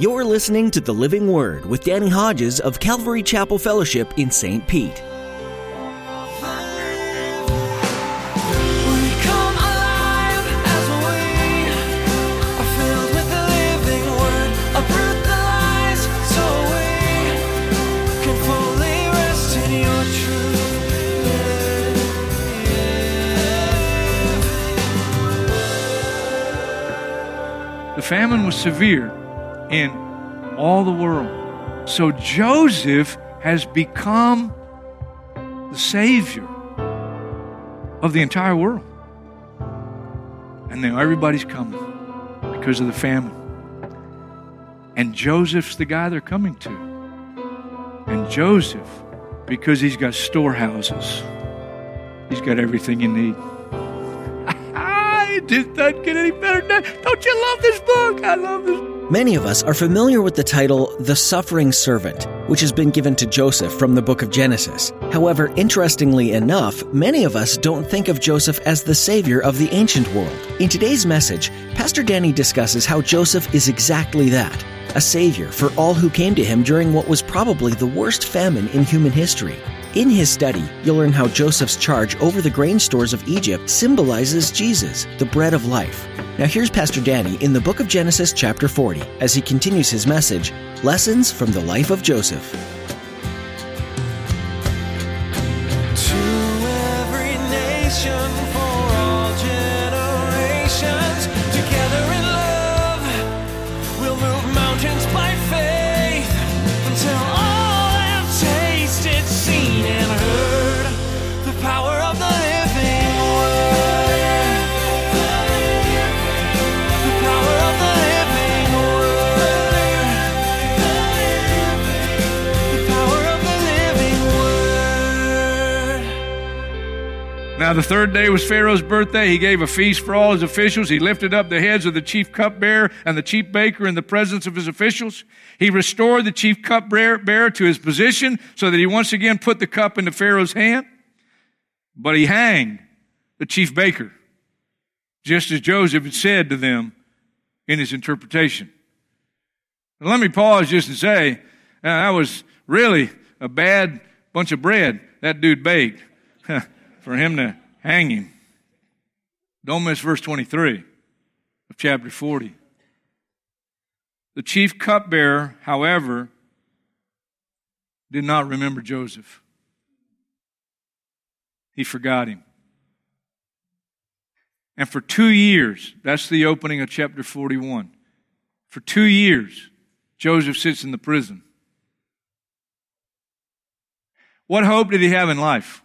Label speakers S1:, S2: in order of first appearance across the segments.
S1: You're listening to The Living Word with Danny Hodges of Calvary Chapel Fellowship in St. Pete.
S2: We come alive as we are filled with the living word. Uproot the lies so we can fully rest in your truth.
S3: The famine was severe in all the world. So Joseph has become the Savior of the entire world. And now everybody's coming because of the famine. And Joseph's the guy they're coming to. And Joseph, because he's got storehouses, he's got everything you need. it just doesn't get any better. Don't you love this book? I love this book.
S1: Many of us are familiar with the title The Suffering Servant, which has been given to Joseph from the book of Genesis. However, interestingly enough, many of us don't think of Joseph as the savior of the ancient world. In today's message, Pastor Danny discusses how Joseph is exactly that a savior for all who came to him during what was probably the worst famine in human history. In his study, you'll learn how Joseph's charge over the grain stores of Egypt symbolizes Jesus, the bread of life. Now, here's Pastor Danny in the book of Genesis, chapter 40, as he continues his message Lessons from the Life of Joseph.
S3: Now, the third day was Pharaoh's birthday. He gave a feast for all his officials. He lifted up the heads of the chief cupbearer and the chief baker in the presence of his officials. He restored the chief cupbearer to his position so that he once again put the cup into Pharaoh's hand. But he hanged the chief baker, just as Joseph had said to them in his interpretation. Now, let me pause just and say, uh, that was really a bad bunch of bread that dude baked for him to hang him. Don't miss verse 23 of chapter 40. The chief cupbearer, however, did not remember Joseph. He forgot him. And for two years, that's the opening of chapter 41. For two years, Joseph sits in the prison. What hope did he have in life?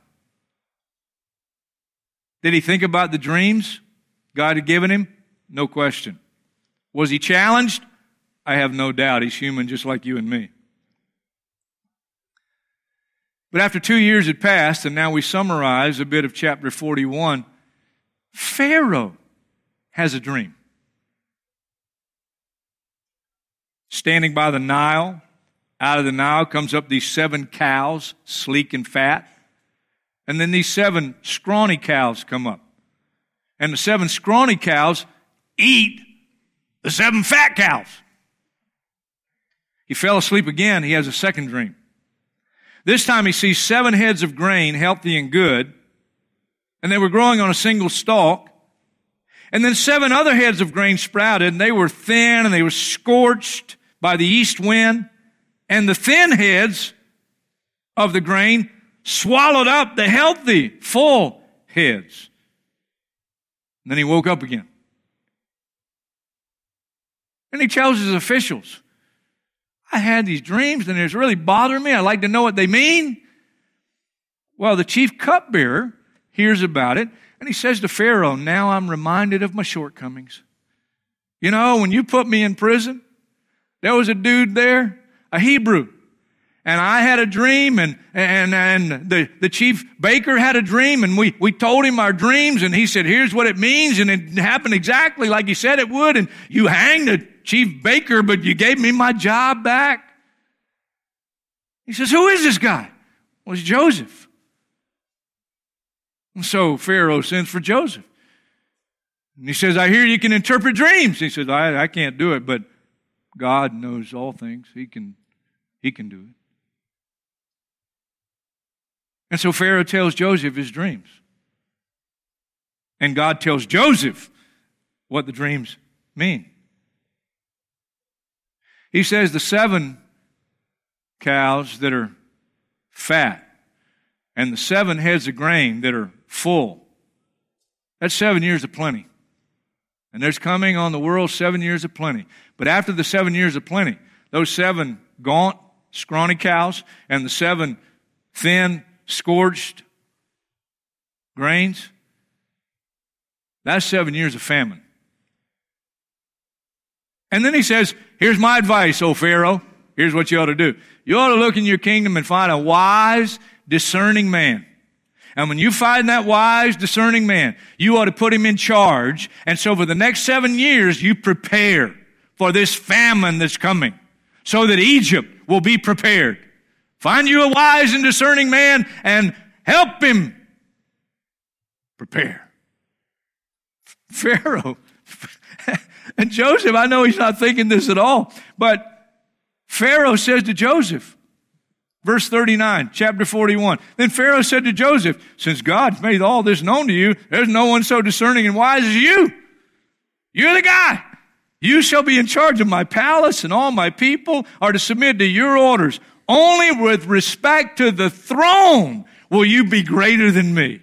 S3: Did he think about the dreams God had given him? No question. Was he challenged? I have no doubt. He's human just like you and me. But after two years had passed, and now we summarize a bit of chapter 41, Pharaoh has a dream. Standing by the Nile, out of the Nile comes up these seven cows, sleek and fat. And then these seven scrawny cows come up. And the seven scrawny cows eat the seven fat cows. He fell asleep again. He has a second dream. This time he sees seven heads of grain, healthy and good, and they were growing on a single stalk. And then seven other heads of grain sprouted, and they were thin and they were scorched by the east wind. And the thin heads of the grain swallowed up the healthy, full heads. And then he woke up again. And he tells his officials, I had these dreams and it's really bothering me. I'd like to know what they mean. Well, the chief cupbearer hears about it and he says to Pharaoh, Now I'm reminded of my shortcomings. You know, when you put me in prison, there was a dude there, a Hebrew, and I had a dream and, and, and the, the chief baker had a dream and we, we told him our dreams and he said, here's what it means. And it happened exactly like he said it would. And you hanged the chief baker, but you gave me my job back. He says, who is this guy? Well, it's Joseph. And so Pharaoh sends for Joseph. And he says, I hear you can interpret dreams. He says, I, I can't do it, but God knows all things. He can, he can do it. And so Pharaoh tells Joseph his dreams. And God tells Joseph what the dreams mean. He says the seven cows that are fat and the seven heads of grain that are full. That's seven years of plenty. And there's coming on the world seven years of plenty. But after the seven years of plenty, those seven gaunt, scrawny cows and the seven thin, scorched grains, that's seven years of famine. And then he says, Here's my advice, O Pharaoh. Here's what you ought to do. You ought to look in your kingdom and find a wise, discerning man. And when you find that wise, discerning man, you ought to put him in charge. And so for the next seven years, you prepare for this famine that's coming so that Egypt will be prepared. Find you a wise and discerning man and help him prepare. Pharaoh and Joseph, I know he's not thinking this at all, but Pharaoh says to Joseph, verse 39, chapter 41, then Pharaoh said to Joseph, since God's made all this known to you, there's no one so discerning and wise as you. You're the guy. You shall be in charge of my palace, and all my people are to submit to your orders. Only with respect to the throne will you be greater than me.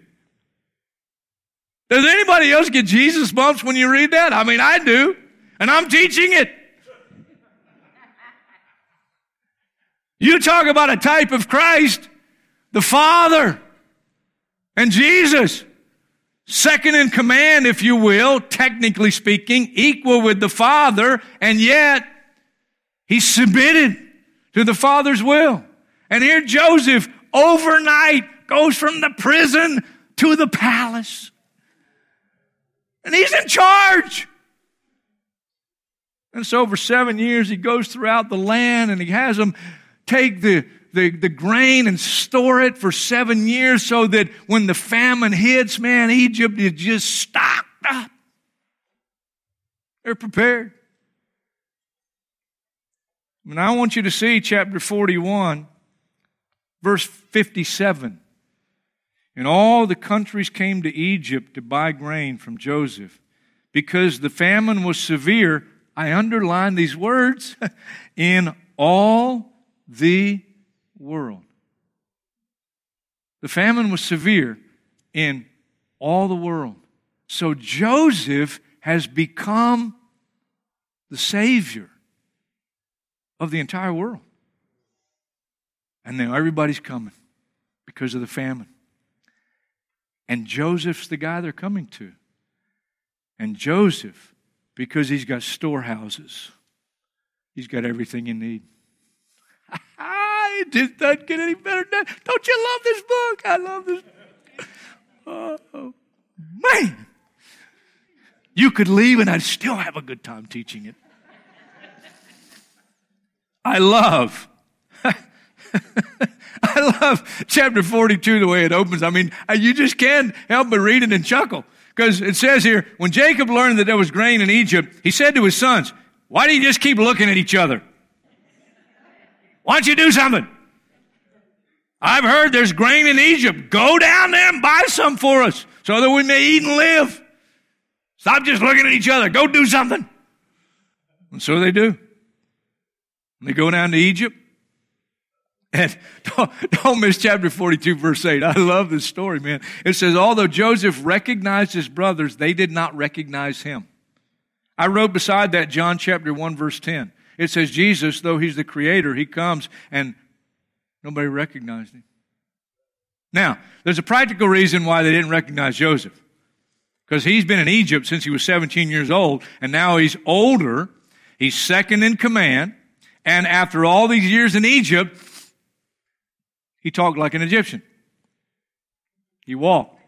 S3: Does anybody else get Jesus bumps when you read that? I mean, I do. And I'm teaching it. You talk about a type of Christ, the Father, and Jesus. Second in command, if you will, technically speaking, equal with the Father, and yet he submitted to the Father's will. And here Joseph overnight goes from the prison to the palace. And he's in charge. And so over seven years, he goes throughout the land and he has them take the, the, the grain and store it for seven years so that when the famine hits, man, Egypt is just stocked up. They're prepared. I want you to see chapter 41, verse 57. And all the countries came to Egypt to buy grain from Joseph. Because the famine was severe, I underline these words, in all the world. The famine was severe in all the world. So Joseph has become the Savior of the entire world. And now everybody's coming because of the famine. And Joseph's the guy they're coming to. And Joseph, because he's got storehouses, he's got everything you need. it just doesn't get any better than that. Don't you love this book? I love this. Oh, man. You could leave and I'd still have a good time teaching it. I love I love chapter 42, the way it opens. I mean, uh, you just can't help but read it and chuckle. Because it says here, when Jacob learned that there was grain in Egypt, he said to his sons, why do you just keep looking at each other? Why don't you do something? I've heard there's grain in Egypt. Go down there and buy some for us so that we may eat and live. Stop just looking at each other. Go do something. And so they do. They go down to Egypt. And don't, don't, miss chapter 42, verse 8. I love this story, man. It says, although Joseph recognized his brothers, they did not recognize him. I wrote beside that John chapter 1, verse 10. It says, Jesus, though he's the creator, he comes and nobody recognized him. Now, there's a practical reason why they didn't recognize Joseph. Because he's been in Egypt since he was 17 years old, and now he's older. He's second in command. And after all these years in Egypt, he talked like an Egyptian. He walked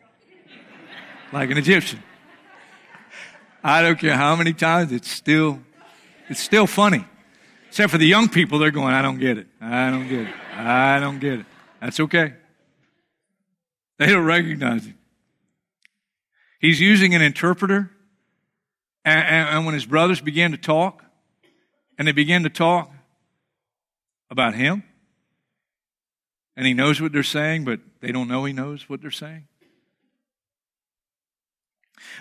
S3: like an Egyptian. I don't care how many times, it's still, it's still funny. Except for the young people, they're going, I don't get it. I don't get it. I don't get it. That's okay. They don't recognize him. He's using an interpreter. And, and, and when his brothers began to talk, And they began to talk about him. And he knows what they're saying, but they don't know he knows what they're saying.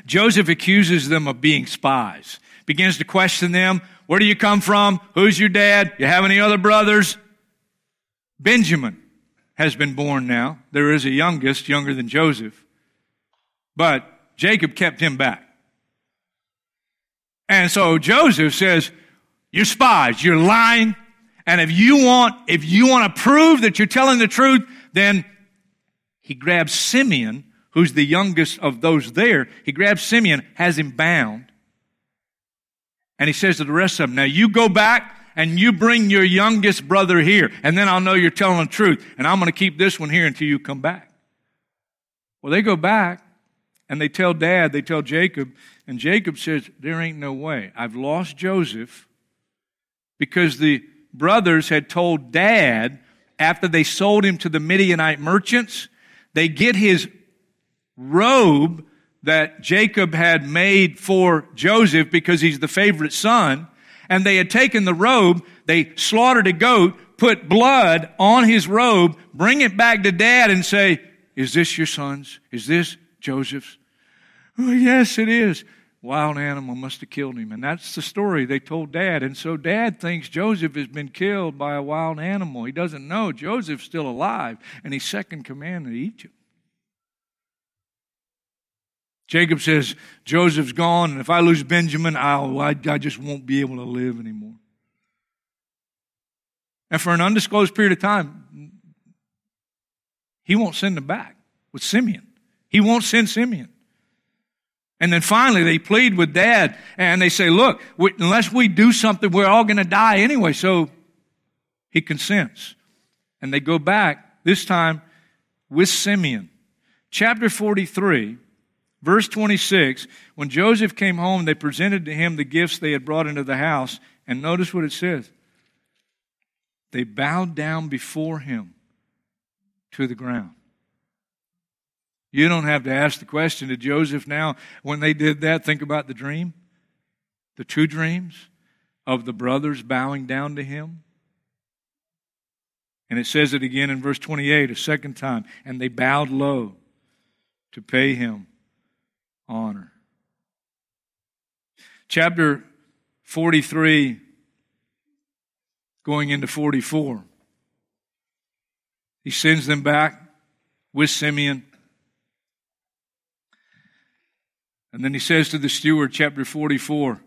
S3: Joseph accuses them of being spies, begins to question them. Where do you come from? Who's your dad? You have any other brothers? Benjamin has been born now. There is a youngest, younger than Joseph. But Jacob kept him back. And so Joseph says, You're spies, you're lying. And if you want, if you want to prove that you're telling the truth, then he grabs Simeon, who's the youngest of those there. He grabs Simeon, has him bound. And he says to the rest of them, Now you go back and you bring your youngest brother here, and then I'll know you're telling the truth. And I'm going to keep this one here until you come back. Well, they go back and they tell dad, they tell Jacob, and Jacob says, There ain't no way. I've lost Joseph because the brothers had told dad after they sold him to the Midianite merchants, they get his robe that Jacob had made for Joseph because he's the favorite son. And they had taken the robe, they slaughtered a goat, put blood on his robe, bring it back to dad and say, Is this your son's? Is this Joseph's? Oh, yes, it is. Wild animal must have killed him. And that's the story they told dad. And so dad thinks Joseph has been killed by a wild animal. He doesn't know Joseph's still alive and he's second command in Egypt. Jacob says, Joseph's gone, and if I lose Benjamin, I'll, I, I just won't be able to live anymore. And for an undisclosed period of time, he won't send them back with Simeon. He won't send Simeon. And then finally, they plead with dad and they say, Look, we, unless we do something, we're all going to die anyway. So he consents. And they go back, this time with Simeon. Chapter 43, verse 26 when Joseph came home, they presented to him the gifts they had brought into the house. And notice what it says they bowed down before him to the ground. You don't have to ask the question to Joseph now, when they did that, think about the dream, the two dreams of the brothers bowing down to him. And it says it again in verse 28, a second time. And they bowed low to pay him honor. Chapter 43, going into 44. He sends them back with Simeon And then he says to the steward, chapter 44,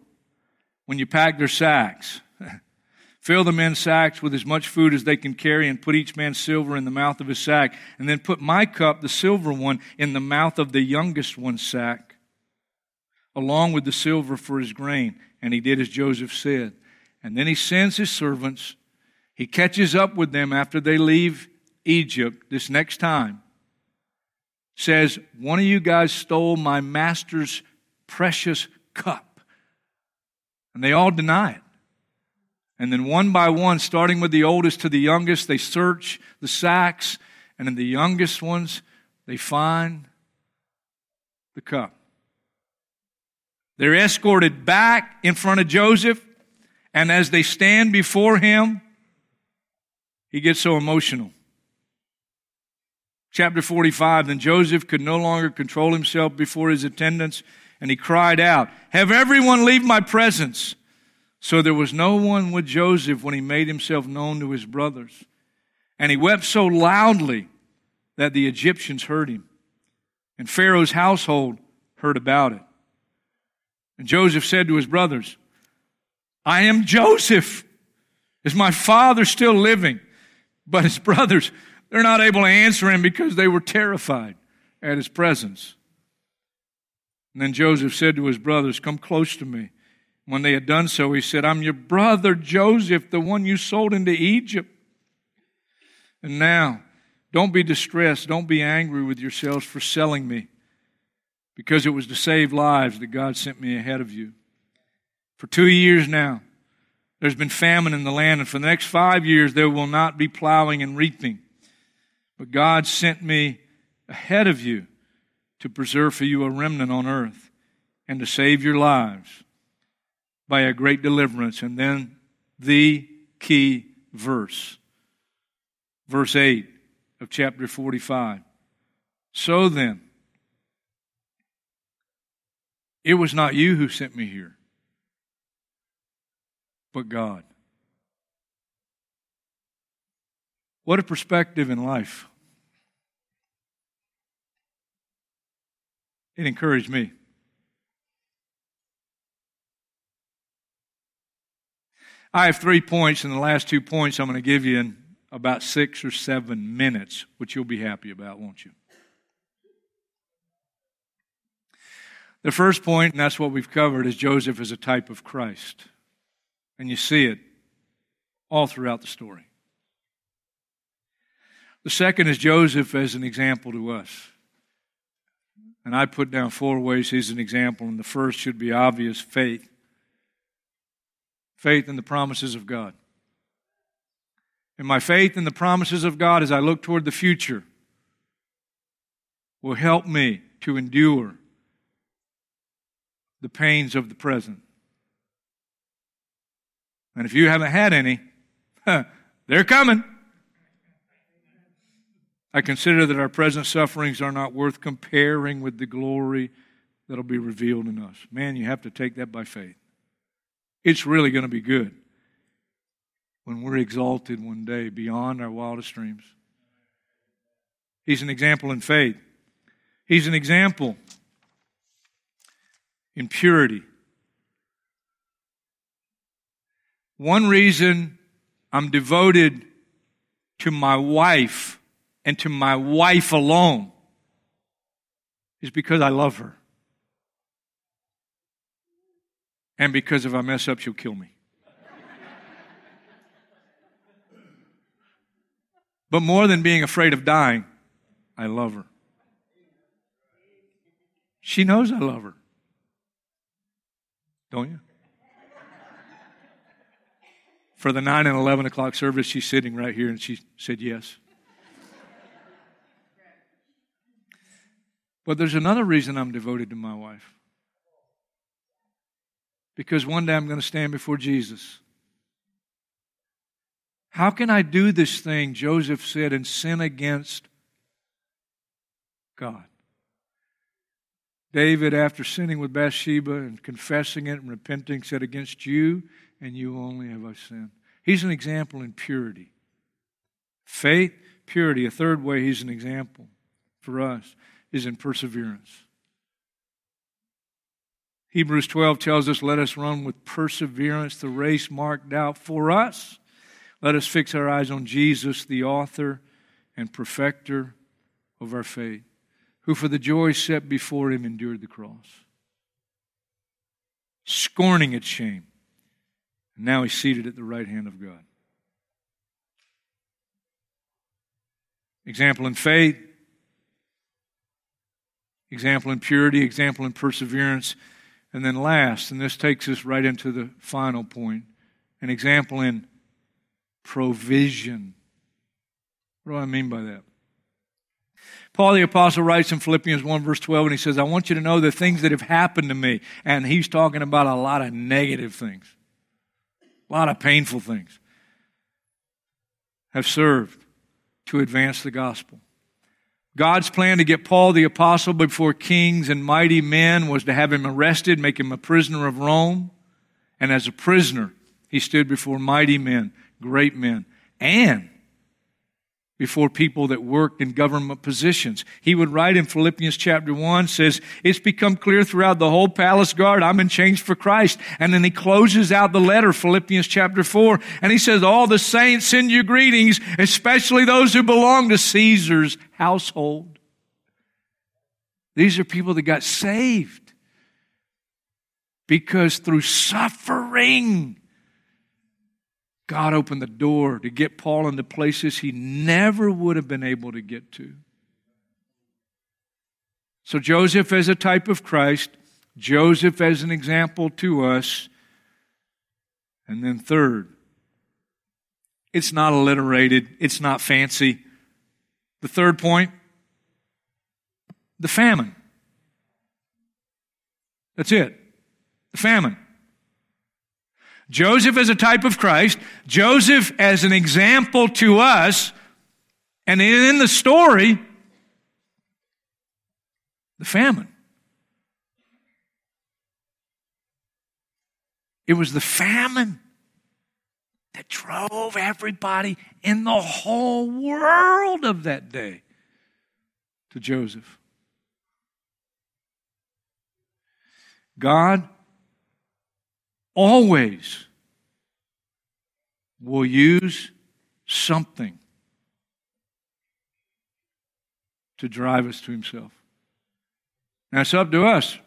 S3: when you pack their sacks, fill the men's sacks with as much food as they can carry and put each man's silver in the mouth of his sack. And then put my cup, the silver one, in the mouth of the youngest one's sack, along with the silver for his grain. And he did as Joseph said. And then he sends his servants. He catches up with them after they leave Egypt this next time says, One of you guys stole my master's precious cup. And they all deny it. And then one by one, starting with the oldest to the youngest, they search the sacks. And in the youngest ones, they find the cup. They're escorted back in front of Joseph. And as they stand before him, he gets so emotional chapter 45, then Joseph could no longer control himself before his attendants, and he cried out, Have everyone leave my presence. So there was no one with Joseph when he made himself known to his brothers. And he wept so loudly that the Egyptians heard him. And Pharaoh's household heard about it. And Joseph said to his brothers, I am Joseph. Is my father still living? But his brothers they're not able to answer him because they were terrified at his presence. And then Joseph said to his brothers, Come close to me. When they had done so, he said, I'm your brother Joseph, the one you sold into Egypt. And now, don't be distressed. Don't be angry with yourselves for selling me, because it was to save lives that God sent me ahead of you. For two years now, there's been famine in the land, and for the next five years, there will not be plowing and reaping. But God sent me ahead of you to preserve for you a remnant on earth and to save your lives by a great deliverance. And then the key verse. Verse 8 of chapter 45. So then, it was not you who sent me here, but God. What a perspective in life. It encouraged me. I have three points, and the last two points I'm going to give you in about six or seven minutes, which you'll be happy about, won't you? The first point, and that's what we've covered, is Joseph is a type of Christ. And you see it all throughout the story. The second is Joseph as an example to us. And I put down four ways he's an example, and the first should be obvious faith. Faith in the promises of God. And my faith in the promises of God as I look toward the future will help me to endure the pains of the present. And if you haven't had any, they're coming. I consider that our present sufferings are not worth comparing with the glory that'll be revealed in us. Man, you have to take that by faith. It's really going to be good when we're exalted one day beyond our wildest dreams. He's an example in faith. He's an example in purity. One reason I'm devoted to my wife and to my wife alone is because I love her. And because if I mess up, she'll kill me. but more than being afraid of dying, I love her. She knows I love her. Don't you? For the 9 and 11 o'clock service, she's sitting right here and she said yes. But there's another reason I'm devoted to my wife. Because one day I'm going to stand before Jesus. How can I do this thing, Joseph said, and sin against God? David, after sinning with Bathsheba and confessing it and repenting, said, Against you and you only have I sinned. He's an example in purity. Faith, purity. A third way he's an example for us is in perseverance. Hebrews 12 tells us, Let us run with perseverance the race marked out for us. Let us fix our eyes on Jesus, the author and perfecter of our faith who for the joy set before him endured the cross, scorning its shame. And now he's seated at the right hand of God. Example in faith, example in purity, example in perseverance, and then last, and this takes us right into the final point, an example in provision. What do I mean by that? Paul the Apostle writes in Philippians 1, verse 12, and he says, I want you to know the things that have happened to me. And he's talking about a lot of negative things, a lot of painful things, have served to advance the gospel. God's plan to get Paul the Apostle before kings and mighty men was to have him arrested, make him a prisoner of Rome. And as a prisoner, he stood before mighty men, great men, and before people that worked in government positions. He would write in Philippians chapter 1 says, It's become clear throughout the whole palace guard, I'm in chains for Christ. And then he closes out the letter, Philippians chapter 4, and he says, All the saints send you greetings, especially those who belong to Caesar's household. These are people that got saved because through suffering, God opened the door to get Paul into places he never would have been able to get to. So, Joseph as a type of Christ, Joseph as an example to us. And then, third, it's not alliterated, it's not fancy. The third point the famine. That's it. The famine. Joseph as a type of Christ, Joseph as an example to us, and in the story, the famine. It was the famine that drove everybody in the whole world of that day to Joseph. God always will use something to drive us to Himself. It's up to us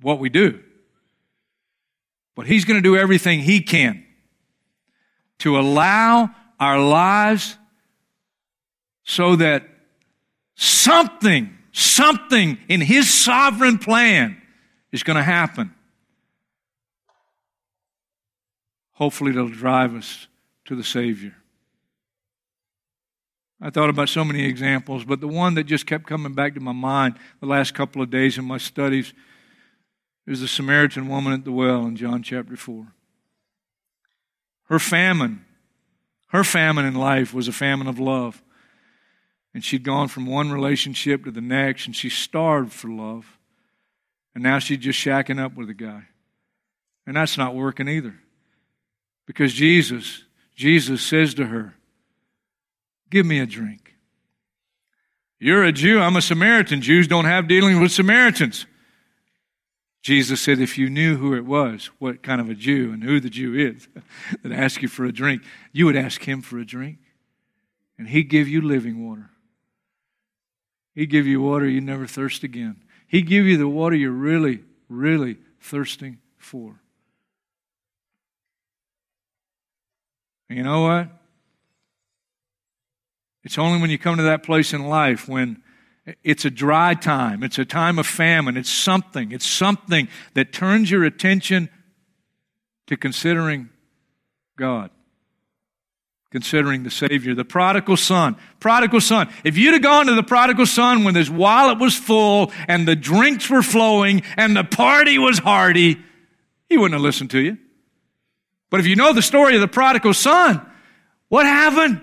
S3: what we do. But He's going to do everything He can to allow our lives so that something, something in His sovereign plan is going to happen. Hopefully, it'll drive us to the Savior. I thought about so many examples, but the one that just kept coming back to my mind the last couple of days in my studies is the Samaritan woman at the well in John chapter 4. Her famine, her famine in life was a famine of love. And she'd gone from one relationship to the next, and she starved for love. And now she's just shacking up with a guy. And that's not working either. Because Jesus, Jesus says to her, Give me a drink. You're a Jew, I'm a Samaritan. Jews don't have dealings with Samaritans. Jesus said, if you knew who it was, what kind of a Jew and who the Jew is that asked you for a drink, you would ask him for a drink. And he'd give you living water. He'd give you water you'd never thirst again. He'd give you the water you're really, really thirsting for. And you know what? It's only when you come to that place in life when it's a dry time, it's a time of famine, it's something, it's something that turns your attention to considering God, considering the Savior. The prodigal son, prodigal son. If you'd have gone to the prodigal son when his wallet was full and the drinks were flowing and the party was hearty, he wouldn't have listened to you. But if you know the story of the prodigal son, what happened?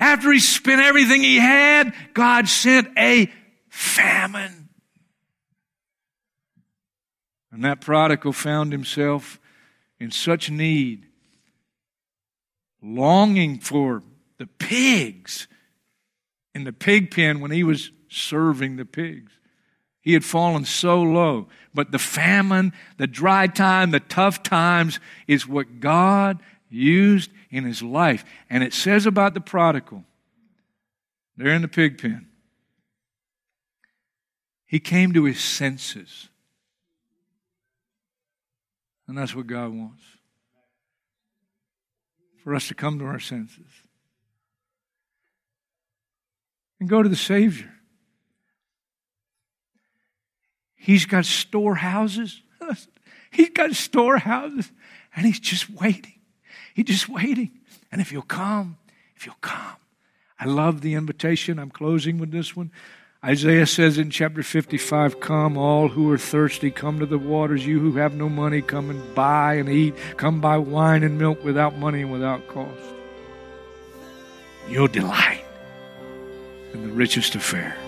S3: After he spent everything he had, God sent a famine. And that prodigal found himself in such need, longing for the pigs in the pig pen when he was serving the pigs. He had fallen so low. But the famine, the dry time, the tough times is what God used in his life. And it says about the prodigal, there in the pig pen, he came to his senses. And that's what God wants for us to come to our senses and go to the Savior. He's got storehouses. He's got storehouses, and He's just waiting. He's just waiting. And if you'll come, if you'll come. I love the invitation. I'm closing with this one. Isaiah says in chapter 55, Come, all who are thirsty, come to the waters. You who have no money, come and buy and eat. Come buy wine and milk without money and without cost. You'll delight in the richest affair.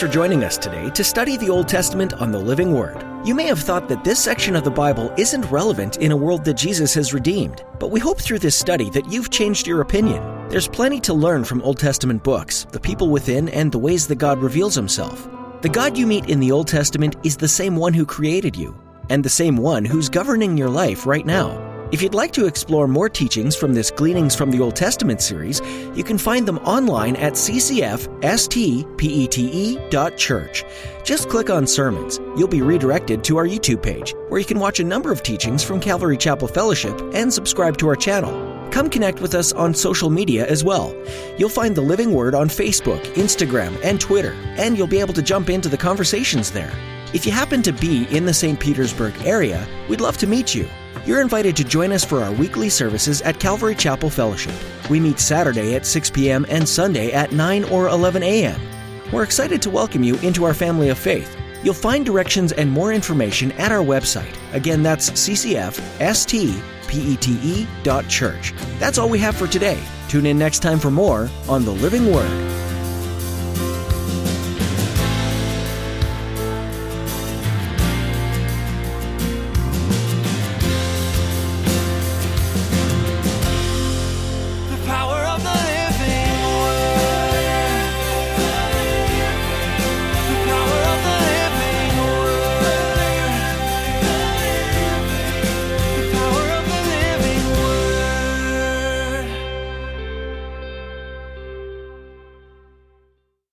S1: For joining us today to study the Old Testament on the Living Word. You may have thought that this section of the Bible isn't relevant in a world that Jesus has redeemed, but we hope through this study that you've changed your opinion. There's plenty to learn from Old Testament books, the people within, and the ways that God reveals himself. The God you meet in the Old Testament is the same one who created you, and the same one who's governing your life right now. If you'd like to explore more teachings from this Gleanings from the Old Testament series, you can find them online at ccfstpete.church. Just click on Sermons. You'll be redirected to our YouTube page, where you can watch a number of teachings from Calvary Chapel Fellowship and subscribe to our channel. Come connect with us on social media as well. You'll find the Living Word on Facebook, Instagram, and Twitter, and you'll be able to jump into the conversations there. If you happen to be in the St. Petersburg area, we'd love to meet you. You're invited to join us for our weekly services at Calvary Chapel Fellowship. We meet Saturday at 6 p.m. and Sunday at 9 or 11 a.m. We're excited to welcome you into our family of faith. You'll find directions and more information at our website. Again, that's ccfstpete.church. That's all we have for today. Tune in next time for more on the Living Word.